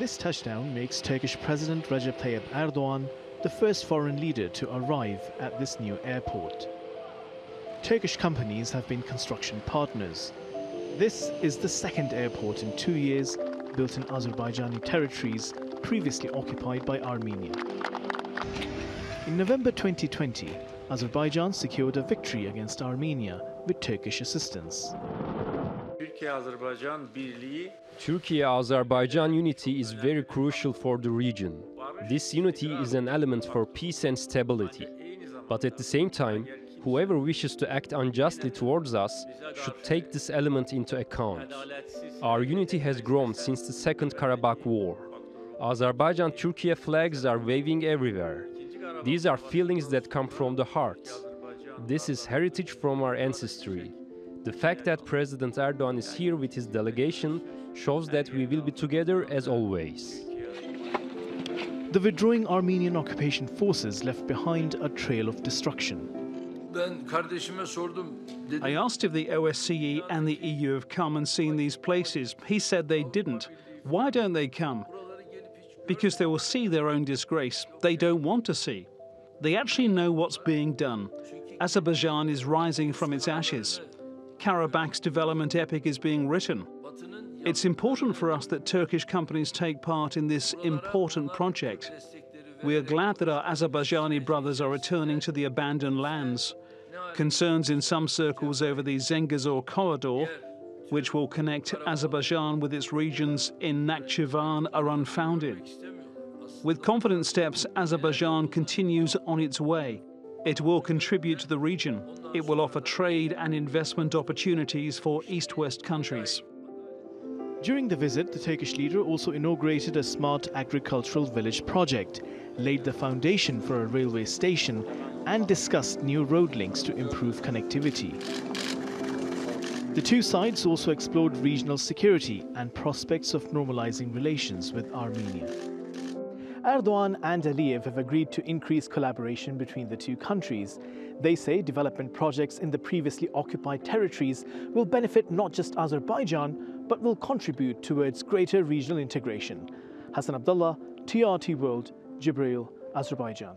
This touchdown makes Turkish President Recep Tayyip Erdogan the first foreign leader to arrive at this new airport. Turkish companies have been construction partners. This is the second airport in two years built in Azerbaijani territories previously occupied by Armenia. In November 2020, Azerbaijan secured a victory against Armenia with Turkish assistance. Turkey-Azerbaijan unity is very crucial for the region. This unity is an element for peace and stability. But at the same time, whoever wishes to act unjustly towards us should take this element into account. Our unity has grown since the Second Karabakh War. Azerbaijan Turkey flags are waving everywhere. These are feelings that come from the heart. This is heritage from our ancestry. The fact that President Erdogan is here with his delegation shows that we will be together as always. The withdrawing Armenian occupation forces left behind a trail of destruction. ben kardeşime sordum. Dedim, I asked if the OSCE and the EU have come and seen these places. He said they didn't. Why don't they come? Because they will see their own disgrace. They don't want to see. They actually know what's being done. Azerbaijan is rising from its ashes. Karabakh's development epic is being written. It's important for us that Turkish companies take part in this important project. We are glad that our Azerbaijani brothers are returning to the abandoned lands. Concerns in some circles over the Zengezur corridor, which will connect Azerbaijan with its regions in Nakhchivan, are unfounded. With confident steps, Azerbaijan continues on its way. It will contribute to the region. It will offer trade and investment opportunities for East West countries. During the visit, the Turkish leader also inaugurated a smart agricultural village project, laid the foundation for a railway station, and discussed new road links to improve connectivity. The two sides also explored regional security and prospects of normalizing relations with Armenia. Erdogan and Aliyev have agreed to increase collaboration between the two countries. They say development projects in the previously occupied territories will benefit not just Azerbaijan, but will contribute towards greater regional integration. Hassan Abdullah, TRT World, Jabrayil, Azerbaijan.